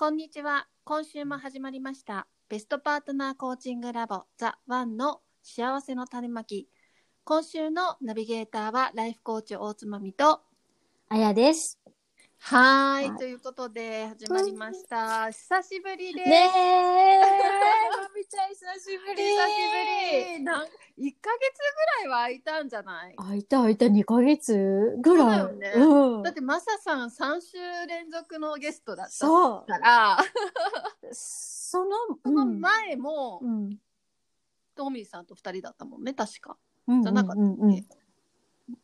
こんにちは。今週も始まりました。ベストパートナーコーチングラボザ・ワンの幸せの種まき。今週のナビゲーターはライフコーチ大つまみと。あやです。はーい、はいということで始まりました。久しぶりです。ねえ、まみちゃん久しぶり。久しぶり。なん1ヶ月ぐらいは空いたんじゃない？開いた開いた2ヶ月ぐらい。そうだよねうんだってマサさん3週連続のゲストだった。から、その、その前も、うん。トミーさんと2人だったもんね、確か。うん。じゃなかったっけ？うんうんうん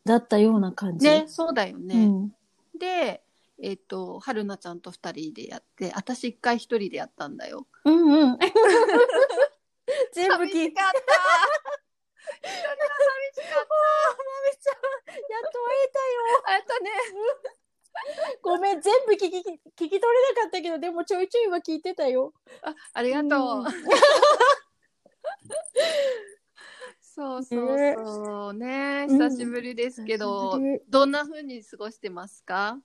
だったような感じ。ね、そうだようね。ん。で、えっ、と、春菜ちゃんと2人でやって、私1回1人でやったんだよ。うんうん。全部聞いた。寂しかった。一人は寂しかった。やっと会えたよ。あとね、ごめん、全部聞き、聞き取れなかったけど、でもちょいちょいは聞いてたよ。あありがとう。うん そうそうそうね、うん久しぶりですけど、どんな風に過ごしてますか？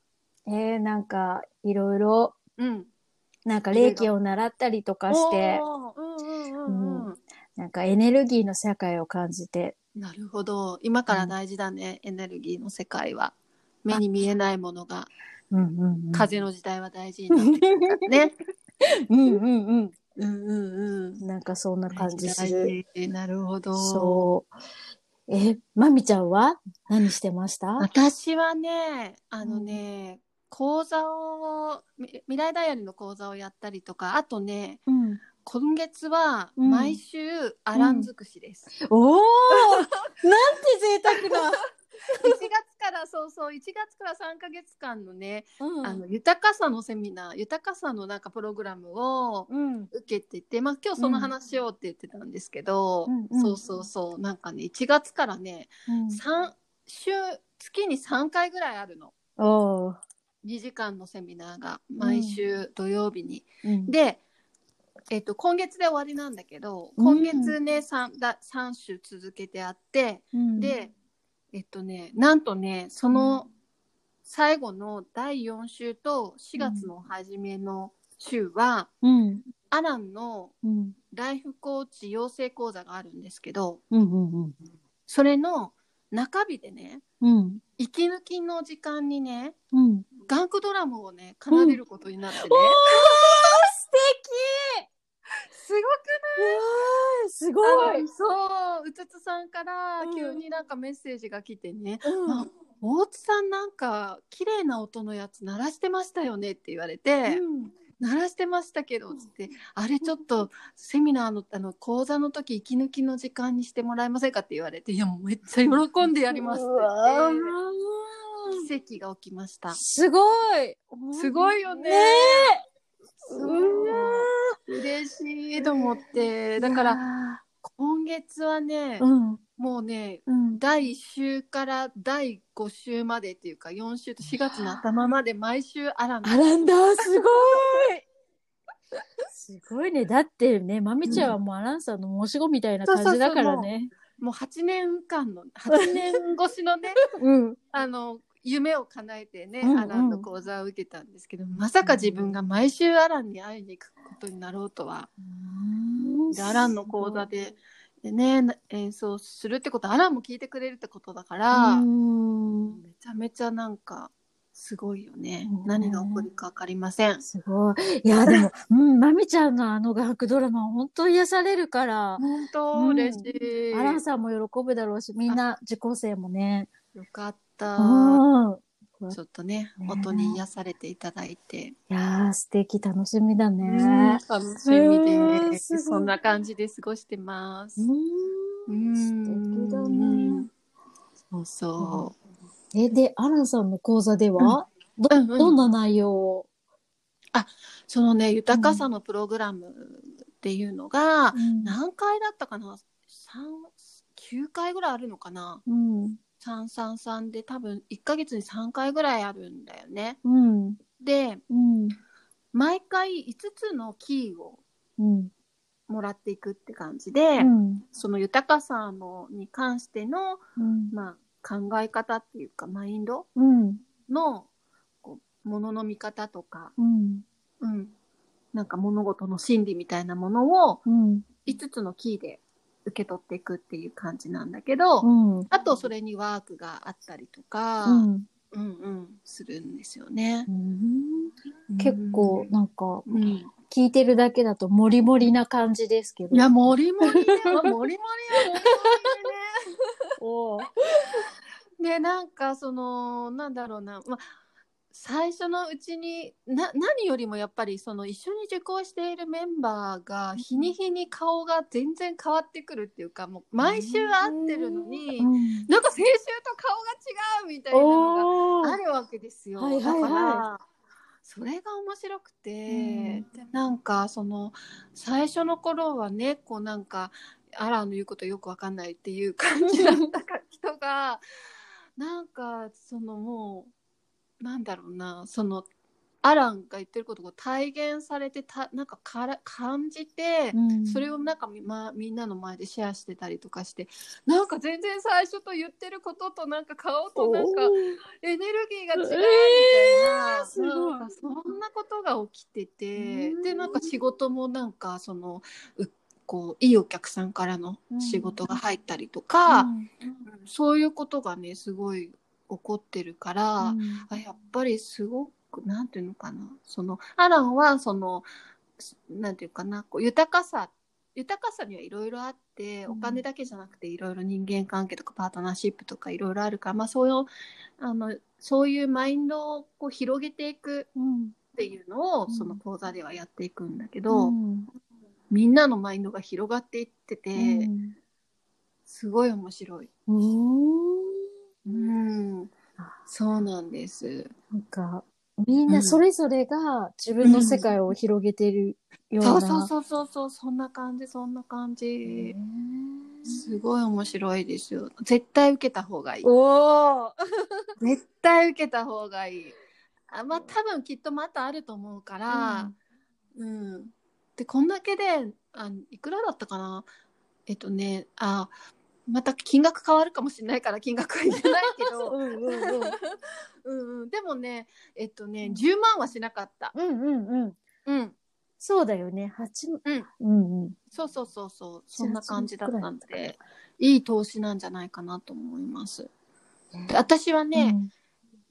えー、なんか、いろいろ、うん。なんか、霊気を習ったりとかして。なんかエネルギーの世界を感じて、なるほど。今から大事だね、エネルギーの世界は。目に見えないものが、うんうんうん、風の時代は大事になってくるね。うんうんうん。うんうんうん。なんかそんな感じする。なるほど。そう。え、まみちゃんは何してました？私はね、あのね、講座を、み未来ダイヤルの講座をやったりとか、あとね、うん。今月はうん毎週アラン尽くしです。おお なんて贅沢な。1月から、そうそう、1月から3ヶ月間のね、うんあの、豊かさのセミナー、豊かさのなんかプログラムをうん。受けてて、まあ今日その話しようって言ってたんですけど、うんうんそうそうそう、なんかね、1月からね、3週、月に3回ぐらいあるの。おお。2時間のセミナーが毎週土曜日に。うん、で、えっと、今月で終わりなんだけど、うん今月ね、3, だ3週続けてあって、うん、で、えっとね、なんとね、その最後の第4週と4月の初めの週は、うん。アランのうん。ライフコーチ養成講座があるんですけど、うん。うん。それの中日でね、うん。息抜きの時間にね、うん。ガンクドラムをね、奏でることになってね。おー素すごく敵すごい。そう、うつつさんからうん。急になんかメッセージが来てね、うん。あ大津さんなんか綺麗な音のやつ鳴らしてましたよねって言われて、鳴らしてましたけどつって、あれちょっとセミナーのあの講座の時息抜きの時間にしてもらえませんかって言われて、いやもうめっちゃ喜んでやりますって。って、奇跡が起きました。すごいすごいよねね嬉しいと思って、だから今月はね、うん。もうね、うん。第1週から第5週までっていうか4週と4月の頭まで毎週アランアランダーすごいすごいね。だってね、まみちゃんはもうアランさんの申し子みたいな感じだからね。もう8年間の8年越しのねうん。あの夢を叶えてね、うんうん。アランの講座を受けたんですけどまさか自分が毎週アランに会いに行くことになろうとは。でアランの講座ででね演奏するってことはアランも聞いてくれるってことだから、うん。めちゃめちゃなんかすごいよね、うん。何が起こるか分かりません。すごい。いや、でも、うん、まみちゃんのあの学ドラマ、本当癒されるから、本当うん嬉しい、アランさんも喜ぶだろうし、みんな受講生もね。よかった、うん。ちょっとねね。音に癒されていただいて、いやー、素敵、楽しみだうんね。楽しみうんですそんな感じで過ごしてます、素敵だね。そうそえ、で、アランさんの講座では、ど、うんうん。どんな内容を？そのね、豊かさのプログラムっていうのが、うん。何回だったかな ?3、9回ぐらいあるのかな？うん。?333 で多分1ヶ月に3回ぐらいあるんだよね。うん。で、うん。毎回5つのキーをうん。もらっていくって感じで、うん。その豊かさのに関しての、うん。まあ、考え方っていうか、マインドうん。の、こう、ものの見方とか、うん。うん。なんか物事の心理みたいなものをうん。5つのキーで受け取っていくっていう感じなんだけど、うん。あとそれにワークがあったりとか、ううん、ん。うんするんですよね。結構、なんか、聞いてるだけだとモリモリな感じですけど。や、もりもりね、もりもりはもりもりお。で、なんかその、なんだろうな、まあ、最初のうちにな何よりもやっぱりその一緒に受講しているメンバーが日に日に顔が全然変わってくるっていうかもう毎週会ってるのに、うん。なんか先週と顔が違うみたいなのがあるわけですよ。はいはいはい。だからそれが面白くて、うん。でなんかその最初の頃はねこうなんかアランの言うことよくわかんないっていう感じだったか人がなんかそのもうなんだろうなそのアランが言ってることを体現されてたなんかから感じて、うん。それをなんかみ,、ま、みんなの前でシェアしてたりとかしてなんか全然最初と言ってることとなんか顔となんかエネルギーが違うみたいな,、えーすごい。なんかそんなことが起きててうん。でなんか仕事もなんかそのうこういいお客さんからの仕事が入ったりとか、うん。そういうことがねすごい起こってるから、うん。あやっぱりすごくなんていうのかな。そのアランはそのなんていうかなこう豊かさ豊かさにはいろいろあってうん。お金だけじゃなくていろいろ人間関係とかパートナーシップとかいろいろあるから、まあ、そういうあのそういうマインドをこう広げていくうん。っていうのをうん。その講座ではやっていくんだけど、うん。みんなのマインドが広がっていってて、うん。すごい面白い。うんそうなんです。なんか、みんなそれぞれが自分の世界を広げてるような。そうそうそうそうそうそんな感じそんな感へじー。すごい面白いですよ。絶対受けた方がいい。おー。絶対受けた方がいい。あまあ多分きっとまたあると思うからうん、でこんだけであいくらだったかな？えっとねあまた金額変わるかもしれないから金額は言えないけど。うんうんうん。うん、うん、でもねえっとね10万はしなかった。うんうんうん。うん。そうだよね。八うん。うんうん。そうそうそうそう、そんな感じだったんで、いい投資なんじゃないかなと思います。で私はね、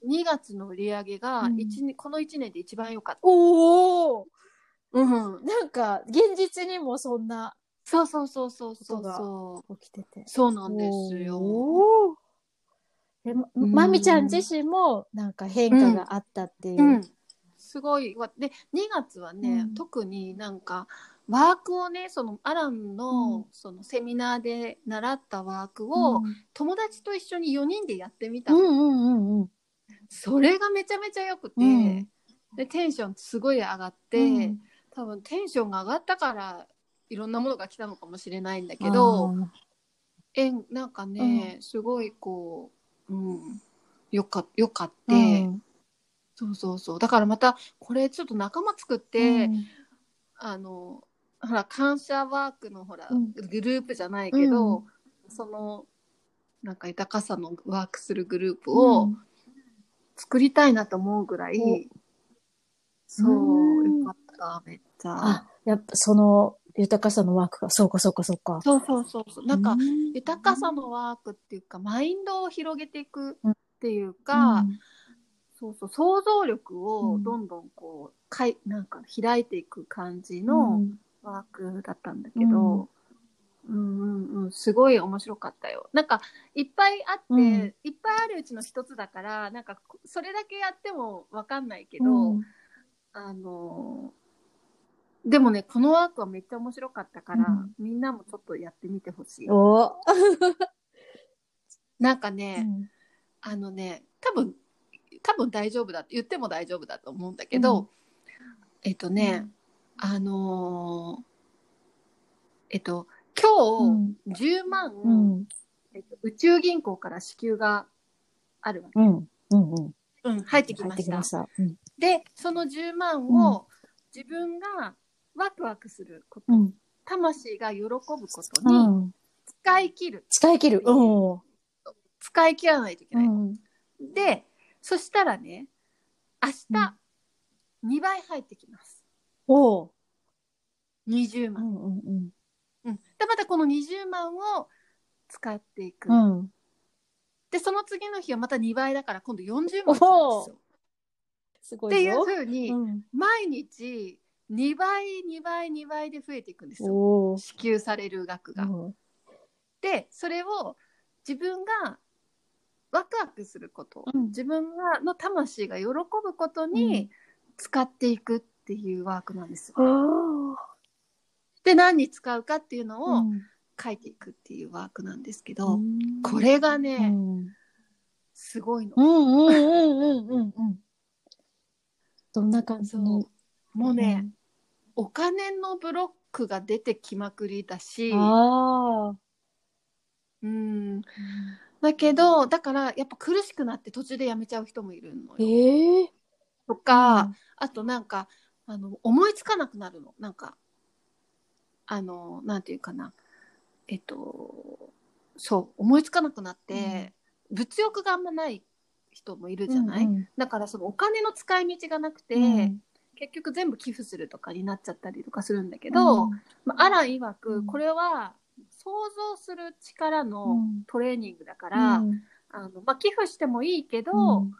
2月の売り上げがうん。この1年で一番良かった。おおうん、なんか、現実にもそんなそうそうそうそうそう。起きてて。そうなんですよ。おーえ、ま、うんまみちゃん自身もなんか変化があったっていう。うん、すごいわ。で、2月はね、うん特になんか、ワークをね、そのアランの、うんそのセミナーで習ったワークを、うん友達と一緒に4人でやってみたの。うんうんうんうん。それがめちゃめちゃ良くて、うんでテンションすごい上がって、うん多分テンションが上がったからいろんなものが来たのかもしれないんだけどえなんかね、すごいこう、うん、よかよかっあて、ーうんそうそうそう。だからまたこれちょっと仲間作って、うん。あのほら感謝ワークのほら、うん。グループじゃないけど、うん。そのなんか豊かさのワークするグループを、作りたいなと思うぐらい、お。そう、うん。よかった、めっちゃ。あ、やっぱその豊かさのワークが、そうかそうかそうか。そうそうそうそう。なんか、う豊かさのワークっていうか、マインドを広げていくっていううか、ん。そうそう、想像力をうん。どんどんこう、かい、なんか開いていく感じうのん。ワークだったんだけど、うん。うんうん、すごい面白かったよ。なんか、いっぱいあって、うん。いっぱいあるうちの一つだから、なんか、それだけやってもわかんないけど、うん。あのでもね、このワークはめっちゃ面白かったから、うんみんなもちょっとやってみてほしい。お なんかうね、んあのね、多分、多分大丈夫だって言っても大丈夫だと思うんだけど、えっとね、あのーえっと今日10万、うん。えっと、宇宙銀行から支給があるわけ、うん。うん。うん。うん、入ってき入ましたってきました。うん。でその10万を自分がワクワクすること、うん。魂が喜ぶことうにん。使い切る、使い切る。うん。使い切らないといけない、うん。でそしたらね明日2倍入ってきますおう。20万、うん。うん。うん、でまたこの20万を使っていく、うん。でその次の日はまた2倍だから今度40万ですおよすごっていう。ふうにうん。毎日2倍2倍2倍で増えていくんですよ。支給される額が。うんでそれを自分がワクワクすること、うん自分がの魂が喜ぶことに使っていくっていうワークなんですよ。おーで何に使うかっていうのをうん書いていくっていうワークなんですけど、うんこれがうね、ん。すごいの。うんうんうんうんうんうん。どんな感じもうね、お金のブロックが出てきまくりだし、ああ。うん、だけどだからやっぱ苦しくなって途中でやめちゃう人もいるのよ。ええとか、あとなんかあの思いつかなくなるの。なんかあのなんていうかな。えっとそう思いつかなくなって、物欲があんまない人もいるじゃない、うん。だからそのお金の使い道がなくて、うん結局全部寄付するとかになっちゃったりとかするんだけど、うん。まあ、アラン曰く、うん。これは想像する力うのん。トレーニングだから、うん。あのまあ、寄付してもいいけど、うん。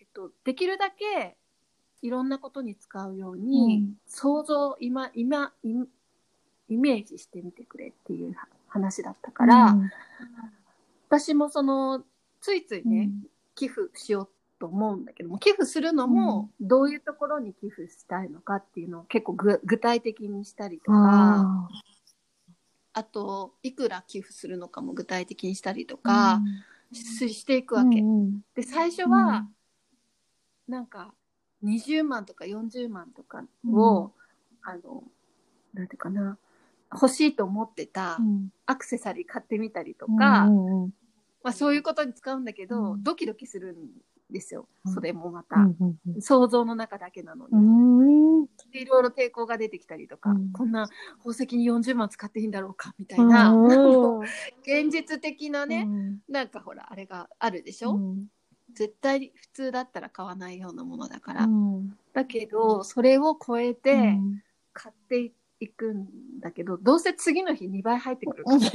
えっと、できるだけいろんなことに使うように、うん。想像今今イイメージしてみてくれっていう話だったから、私もそのついついね、寄付しようと思うんだけども寄付するのもどういうところに寄付したいのかっていうのを結構ぐ具体的にしたりとかああといくら寄付するのかも具体的にしたりとーかししていくわけ。うんで最初は、なんか20万とか40万とかを、あのなんていうかな欲しいと思ってたうん。アクセサリー買ってみたりとうんか、うんうん。まあ、そういうことに使うんだけど、うん。ドキドキするんですよ。うん。それもまた、想像の中だけなのに、うん。でいろいろ抵抗が出てきたりとか、うん。こんな宝石に40万使っていいんだろうかみたいな、うん。現実的なね、うん。なんかほらあれがあるでしょ、うん。絶対普通だったら買わないようなものだから、うん。だけどそれを超えてうん。買っていくんだけどどうせ次の日2倍入ってくるから、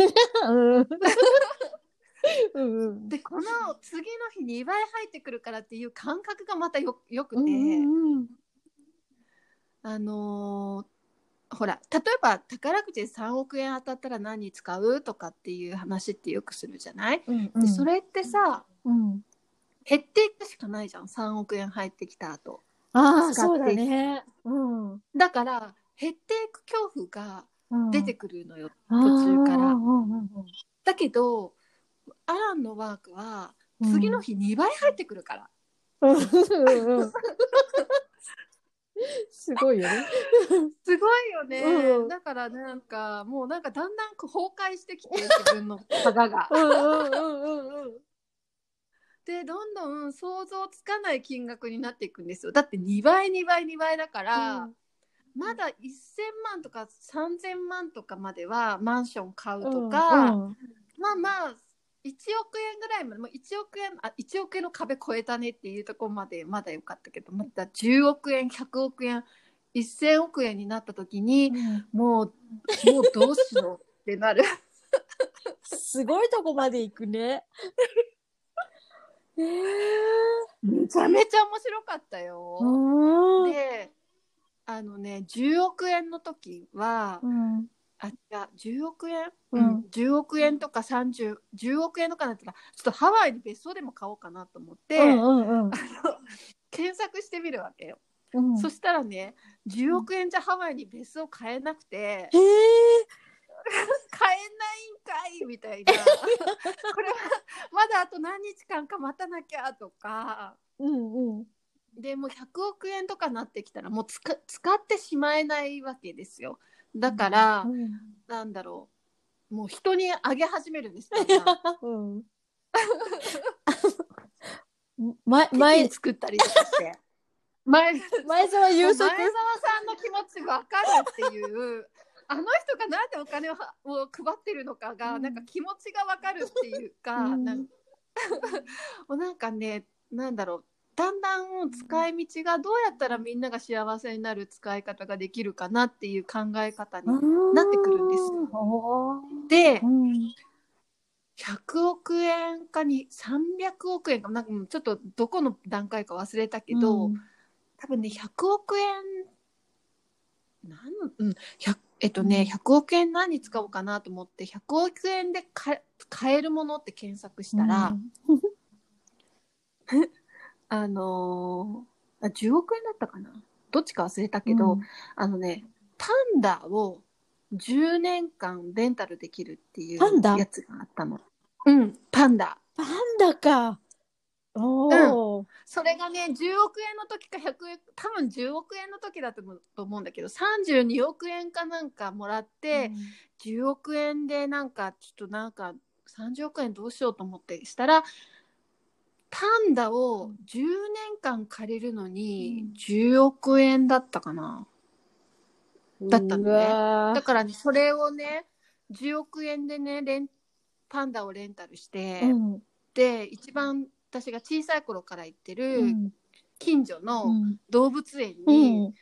うんうん。でこの次の日2倍入ってくるからっていう感覚がまたよよくて、うんあのーほら例えば宝くじで3億円当たったら何に使うとかっていう話ってよくするじゃない、うんでそれってさうん。減っていくしかないじゃん。3億円入ってきた後。ああそうだね。うん。だから減っていく恐怖が出てくるのよ、途途中から。うんうん。だけどアランのワークはうん。次の日2倍入ってくるから、うんうんすごいよね。すごいよね、うんだからなんかもうなんかだんだん崩壊してきて自分の肌が。うんうんうんうんでどんどん想像つかない金額になっていくんですよ。だって2倍2倍2倍だから、まだ1000万とか3000万とかまではマンション買うとか、うん。まあまあ1億円ぐらいまでもう1億円あ1億円の壁超えたねっていうところまでまだよかったけどまた10億円100億円1000億円になった時にもうもうどうしようってなる。すごいとこまで行くね。ええ。めちゃめちゃ面白かったよ。うん。であのね10億円の時はうんあいや10億円、ううんん、10億円とか3010億円とかだったらちょっとハワイに別荘でも買おうかなと思って、うんうん検索してみるわけよ。うん。そしたらね10億円じゃハワイに別荘買えなくて、へえ。買えないんかいみたいな これはまだあと何日間か待たなきゃとかうんうん。でもう100億円とかなってきたらもうつか使ってしまえないわけですよだから、うん。なんだろう。もう人にあげ始めるんですだんだんうん。前、前前、作ったりとかして。前前澤友前作澤さんの気持ち分かるっていう。あの人がなんでお金をはを配ってるのかが、うん。なんか気持ちが分かるっていうか、うん。なんか ねなんだろうだんだん使い道がどうやったらみんなが幸せになる使い方ができるかなっていう考え方になってくるんですでうん。100億円かに300億円かなんかちょっとどこの段階か忘れたけど、うん。多分ね100億円なんうん100えっとね100億円何に使おうかなと思って100億円でか買えるものって検索したら、あのーあ10億円だったかな？どっちか忘れたけど、あのねパンダを10年間レンタルできるっていうパンダ？やつがあったの。うん、パンダ。パンダか。おお。それがね10億円の時か100円多分10億円の時だと思うと思うんだけど32億円かなんかもらって、10億円でなんかちょっとなんか30億円どうしようと思ってしたらパンダを10年間借りるのに10億円だったかな。だったのね。だからねそれをね10億円でねレンパンダをレンタルして、うん。で一番私が小さい頃から行ってうるん。近所うのん。動物園うにん。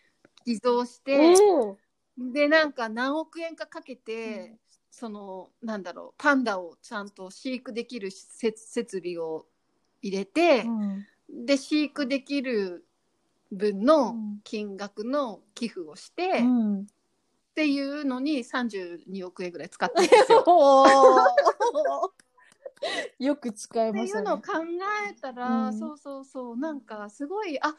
寄贈して、おー。でなんか何億円かかけて、そのなんだろうパンダをちゃんと飼育できる設設備を入れて、うんで飼育できる分の金額の寄付をして、っうんていうのに32億円ぐらい使ったんですよ。よく使いってましたね。いうのを考えたら、うんそうそうそうなんかすごいあ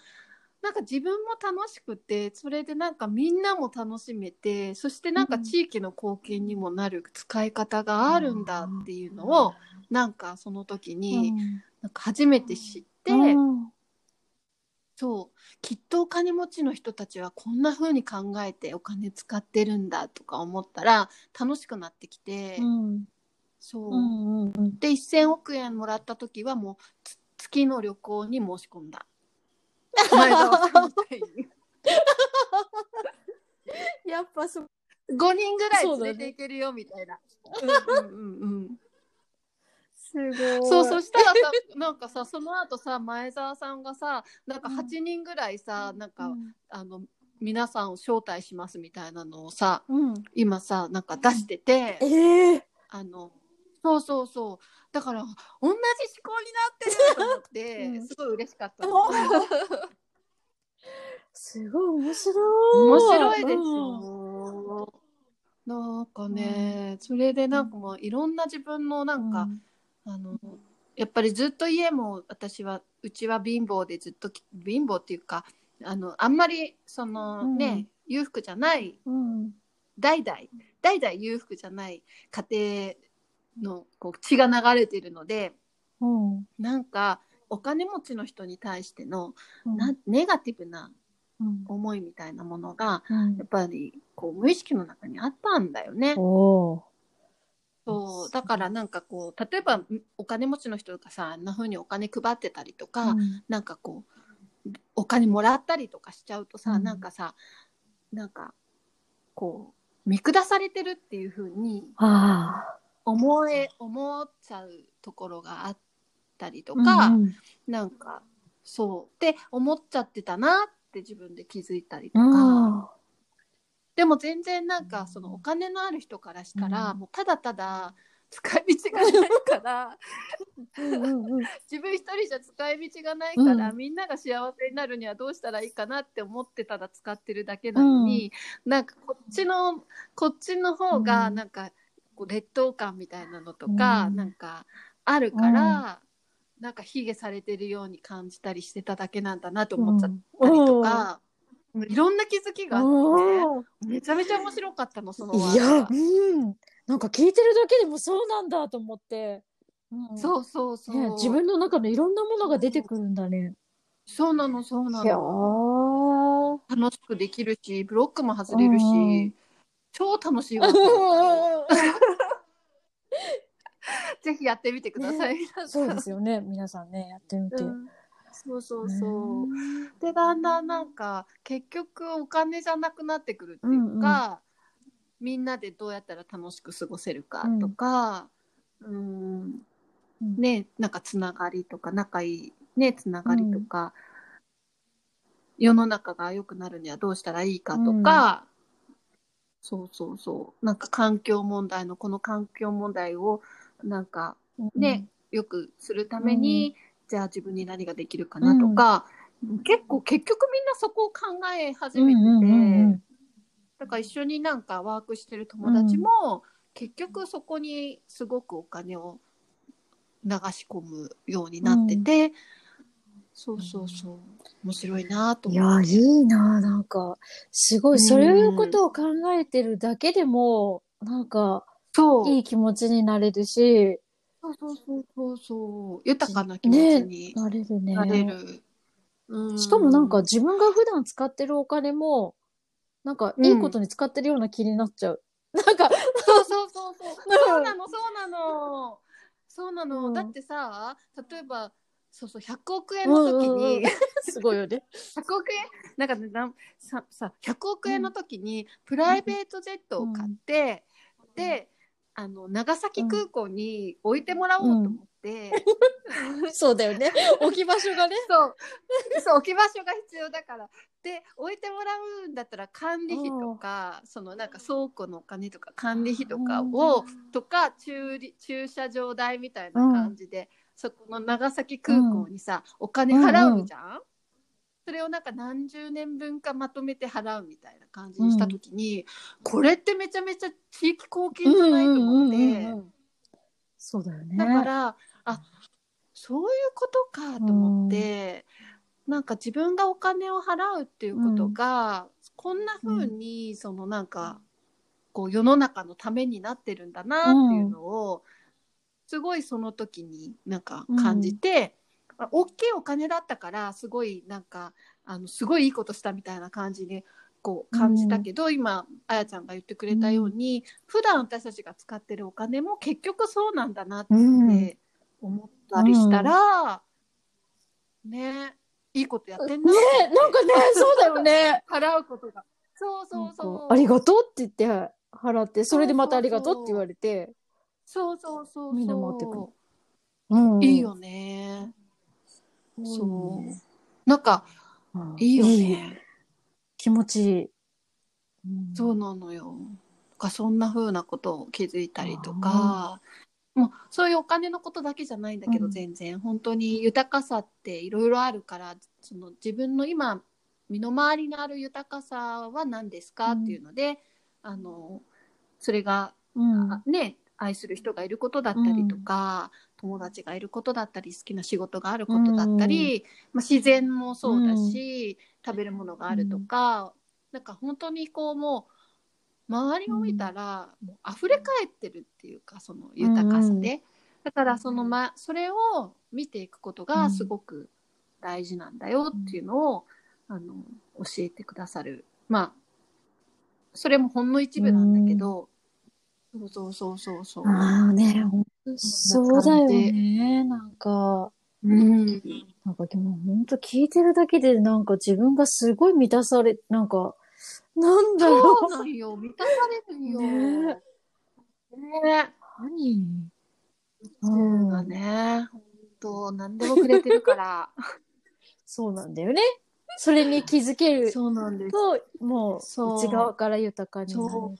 なんか自分も楽しくてそれでなんかみんなも楽しめてそしてなんか地域の貢献にもなる使い方があるんだっていうのを、なんかその時に、なんか初めて知って、うん。そう。きっとお金持ちの人たちはこんな風に考えてお金使ってるんだとか思ったら楽しくなってきて、うん。そう、うんうんうん。で1000億円もらった時はもうつ月の旅行に申し込んだ前澤さんみたいにやっぱそう5人ぐらい連れていけるよみたいな。うんうんうんうん すごい。そうそしたらさ なんかさその後さ前澤さんがさなんか8人ぐらいさ、なんか、あの皆さんを招待しますみたいなのをさうん。今さなんか出してて、ええあのそうそうそうだから同じ思考になってると思って、うんすごい嬉しかった。すごい面白い。面白いですよ。なんかね、それでなんかもういろんな自分のなんか、あのやっぱりずっと家も私はうちは貧乏でずっとき貧乏っていうかあのあんまりそのね、うん裕福じゃないうん。代々代々裕福じゃない家庭のこう血が流れてるのでうん。なんかお金持ちの人に対しての、うん。なネガティブなうん。思いみたいなものがうん。やっぱりこう無意識の中にあったんだよね。そうだからなんかこう例えばんお金持ちの人がさあんな風にお金配ってたりとか、うん。なんかこうお金もらったりとかしちゃうとさ、うん。なんかさなんかこう見下されてるっていう風にあ思え思っちゃうところがあったりとあ。か、うんなんかそうって思っちゃってたなって自分で気づいたりとうか。ん。でも全然なんかそのお金のある人からしたら、うんもうただただ使い道がないからうんうんうん。自分一人じゃ使い道がないから、うんみんなが幸せになるにはどうしたらいいかなって思ってたら使ってるだけなのに、なんかこっちのこっちの方がうんなんかこう劣等感みたいなのとか、うんなんかあるから、なんか卑下されてるように感じたりしてただけなんだなと思っちゃったりとか、いろんな気づきがあって。めちゃめちゃ面白かったの、そのいや、うん。なんか聞いてるだけでもそうなんだと思って。うんそうそうそう。ね、自分の中のいろんなものが出てくるんだね。そうなのそうなのー。楽しくできるしブロックも外れるし、うん超楽しいわけ ぜひやってみてください、皆さん。そうですよね。皆さんね、やってみて。うん。そうそうそう、ん。でだんだんなんか結局お金じゃなくなってくるっていうか、みんなでどうやったら楽しく過ごせるかとか、うん。うん。ねなんかつながりとか仲いいねつながりとか、世の中が良くなるにはどうしたらいいかとか、そうそうそう。なんか環境問題のこの環境問題をなんかね、よくするために、じゃあ自分に何ができるかなとか、結構結局みんなそこを考え始めてて、うんうんうんうん。だから一緒になんかワークしてる友達も、結局そこにすごくお金を流し込むようになってて、そうそうそう面白いなとい思って。や、いいな、なんか、すごい、そういうことを考えてるだけでも、なんか、そういい気持ちになれるし、そうそうそうそうそう豊かな気持ちになれるね。なれる。うんしかもなんか自分が普段使ってるお金も、なんかいいことに使ってるような気になっちゃう。なんか、そうそうそうそう。そうなの、そうなの。そうなの。うんだってさ、例えば、そうそう、100億円の時うんうんうん。に、すごいよね。100億円？なんかね、なんさ、さ、100億円の時に、プライベートジェットを買って、で、あの、長崎空港に置いてもらおうと思って、そうだよね。置き場所がね。そう、そう、置き場所が必要だから。で、置いてもらうんだったら管理費とか、そのなんか倉庫のお金とか管理費とかを、とか駐り駐車場代みたいな感じで、そこの長崎空港にさ、お金払うじゃん、それをなんか何十年分かまとめて払うみたいな感じにした時に、これってめちゃめちゃ地域貢献じゃないと思って、そうだよね。だからあそういうことかと思って、なんか自分がお金を払うっていうことが、こんな風にそのなんかこう世の中のためになってるんだなっていうのを、すごいその時になんか感じて、あ大きいお金だったからすごいなんかあのすごいいいことしたみたいな感じにこう感じたけど、今あやちゃんが言ってくれたように、普段私たちが使ってるお金も結局そうなんだなって思ったりしたら、ねいいことやってんなねなんかね、そうだよね。払うことが。そうそうそう。かありがとうって言って払って、それでまたありがとうって言われて、そうそうそうそう。みんな回ってくる。うん。いいよね。そう。なんかうん。いいよね。気持ちいい。うん。そうなのよ。かそんな風なことを気づいたりとか、もうそういうお金のことだけじゃないんだけど、うん。全然。本当に豊かさっていろいろあるからその自分の今身の回りにある豊かさは何ですか？っていうので、あのそれが、うん。あね愛する人がいることだったりとか、友達がいることだったり好きな仕事があることだったり、まあ、自然もそうだし、食べるものがあるとか、なんか本当にこうもう周りを見たら、もう溢れ返ってるっていうかその豊かさで、だからその、ま、それを見ていくことがすごく大事なんだよっていうのを、あの教えてくださる。まあそれもほんの一部なんだけど、そうそうそうそうそう。ああね、ほんとそうだよね。なんか、うん、なんかでも本当聞いてるだけでなんか自分がすごい満たされ、なんか、なんだろそうなんよ満たされるよ。ねね何？そうだね。本当何でもくれてるから。そうなんだよね。それに気づけるそうなんです。と、もう内側から豊かになる。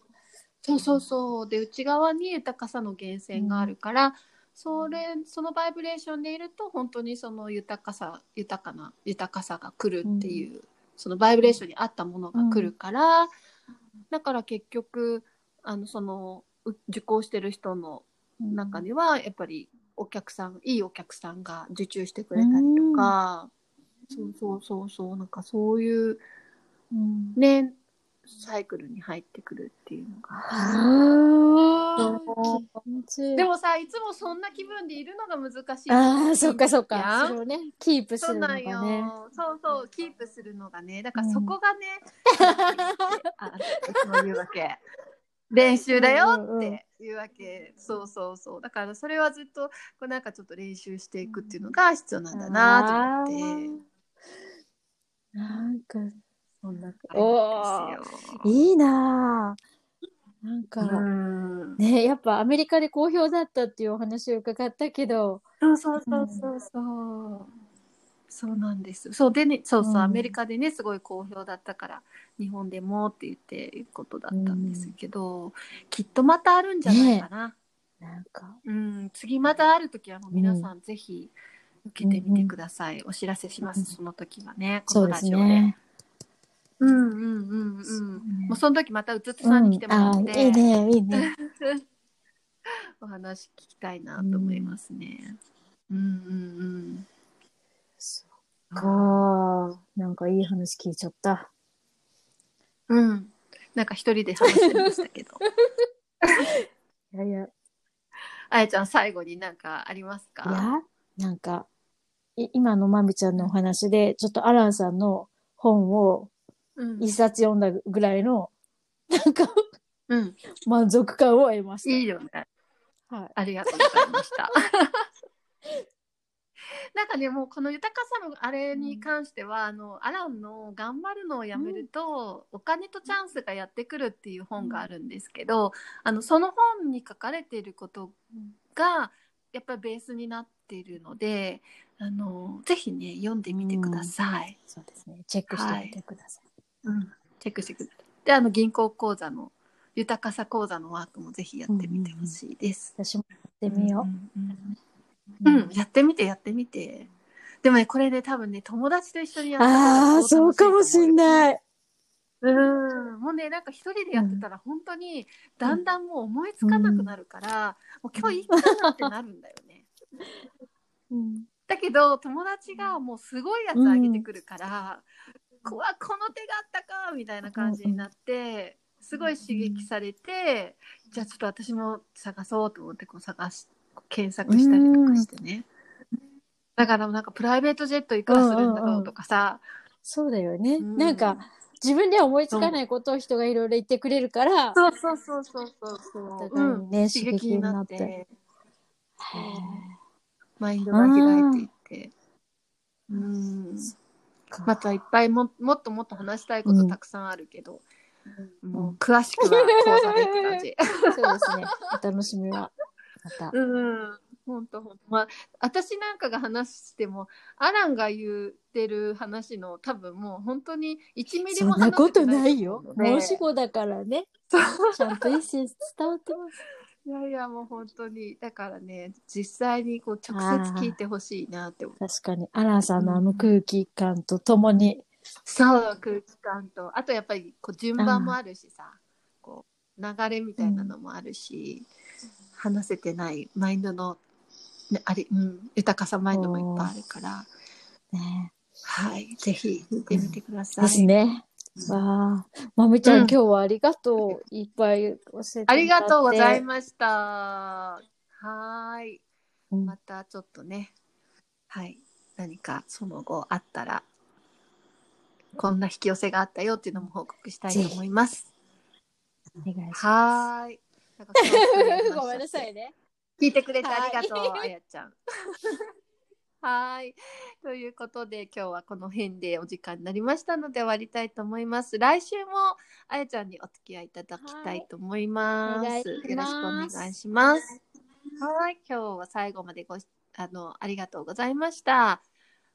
そうそうそう。で、内側に豊かさの源泉があるから、それ、そのバイブレーションでいると、本当にその豊かさ、豊かな、豊かさが来るっていう、そのバイブレーションに合ったものが来るから、だから結局、あの、その、う受講してる人の中には、やっぱりお客さん、いいお客さんが受注してくれたりとか、そうそうそうそう、なんかそういう、うん。ね、サイクルに入ってくるっていうのが。でもさいつもそんな気分でいるのが難しい。ああ、そっかそっやか。んそれをね、キープするのがね。そうそうキープするのがね。だからうんそこがね、あそういうわけ。練習だよっていうわけ、そうそうそう。だからそれはずっとこうなんかちょっと練習していくっていうのが必要なんだなと思って。なんか、そんな感じですよ。いいなぁ。なんか、うんね、やっぱアメリカで好評だったっていうお話を伺ったけど、そうそうそうそうそう。そうなんです。そうでね、そうそう、うんアメリカでね、すごい好評だったから、日本でもって言っていうことだったんですけど、きっとまたあるんじゃないかな。なんか、うん、次またある時はもう皆さんぜひ受けてみてください。お知らせします、うんその時はね、このラジオで。ね。うんうんうんうん。もうその時またうつつさんに来てもらって、うんいいね、いいね。お話聞きたいなと思いますね。うんうんそっかなんかいい話聞いちゃった。うん。うん。なんか一人で話してましたけど。いやいや、いあやちゃん最後になんかありますか？や、なんか、い今のまみちゃんのお話で、ちょっとアランさんの本をうん一冊読んだぐらいの、なんか、うん。満足感を得ましいいよね。た。はい。ありがとうございました。なんかね、もうこの豊かさのあれに関しては、あの、アランの頑張るのをやめると、お金とチャンスがやってくるっていう本があるんですけど、あの、その本に書かれていることが、やっぱりベースになっているので、あの、ぜひね、読んでみてください。そうですね。チェックしてみてください。うん。チェックしてください。で、あの、銀行口座の、豊かさ講座のワークもぜひやってみてほしいです。私もやってみようんうんうんう。うん、やってみて、やってみて。でもね、これね、多分ね、友達と一緒にやった方がああ、そうかもしんい。ない。うん。もうね、なんか一人でやってたら、本当に、だんだんもう思いつかなくなるから、もう今日いいかなってなるんだよね。うん。だけど、友達がもうすごいやつあげてくるから、こわ、この手があったかみたいな感じになって、すごい刺激されて、じゃあちょっと私も探そうと思ってこう探し、検索したりとかしてね。だからなんかプライベートジェットいくらするんだろうとかさ、そうだよね。うん。なんか、自分では思いつかないことを人がいろいろ言ってくれるから、そうそうそうそうそうそう、お互いにね刺激になって、刺激になって。マインドが開いていって、うん、またいっぱいももっともっと話したいことたくさんあるけど、もう詳しくは講座でって感じ。そうですね。お楽しみは、また。うん、本当本当。まあ、私なんかが話しても、アランが言ってる話の多分もう本当に1ミリそもんなこと話せてないよ。と思うので申し子だからね。ちゃんと意思伝わってます。いやいや、もう本当に。だからね、実際にこう直接聞いてほしいなって思う。確かに、アランさんのあの空気感とともに、そう、空気感と。あとやっぱりこう順番もあるしさ、こう流れみたいなのもあるし、話せてないマインドの、ね、あり、うん、豊かさマインドもいっぱいあるから、ね、はい、ぜひ聞いてみてください。ですね。わあ、まみちゃん、うん今日はありがとう。いっぱい教えて。ありがとうございました。はーい。うんまたちょっとね、はい、何かその後あったら、こんな引き寄せがあったよっていうのも報告したいと思います。お願いします。はーい。ごめんなさいね。聞いてくれてありがとう、はいあやちゃん。はーい。ということで、今日はこの辺でお時間になりましたので終わりたいと思います。来週もあやちゃんにお付き合いいただきたいと思います。はいよろしくお願いします。はい。今日は最後までごしあのありがとうございました。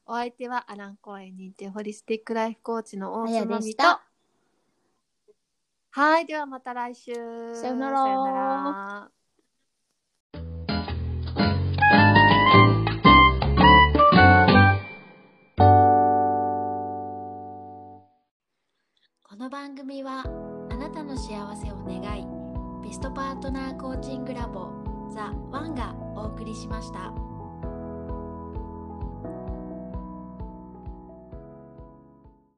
お相手はアラン公園認定ホリスティックライフコーチの大あや須まみとでした。はい。ではまた来週。さよならこの番組はあなたの幸せを願いベストパートナーコーチングラボザ・ワンがお送りしました。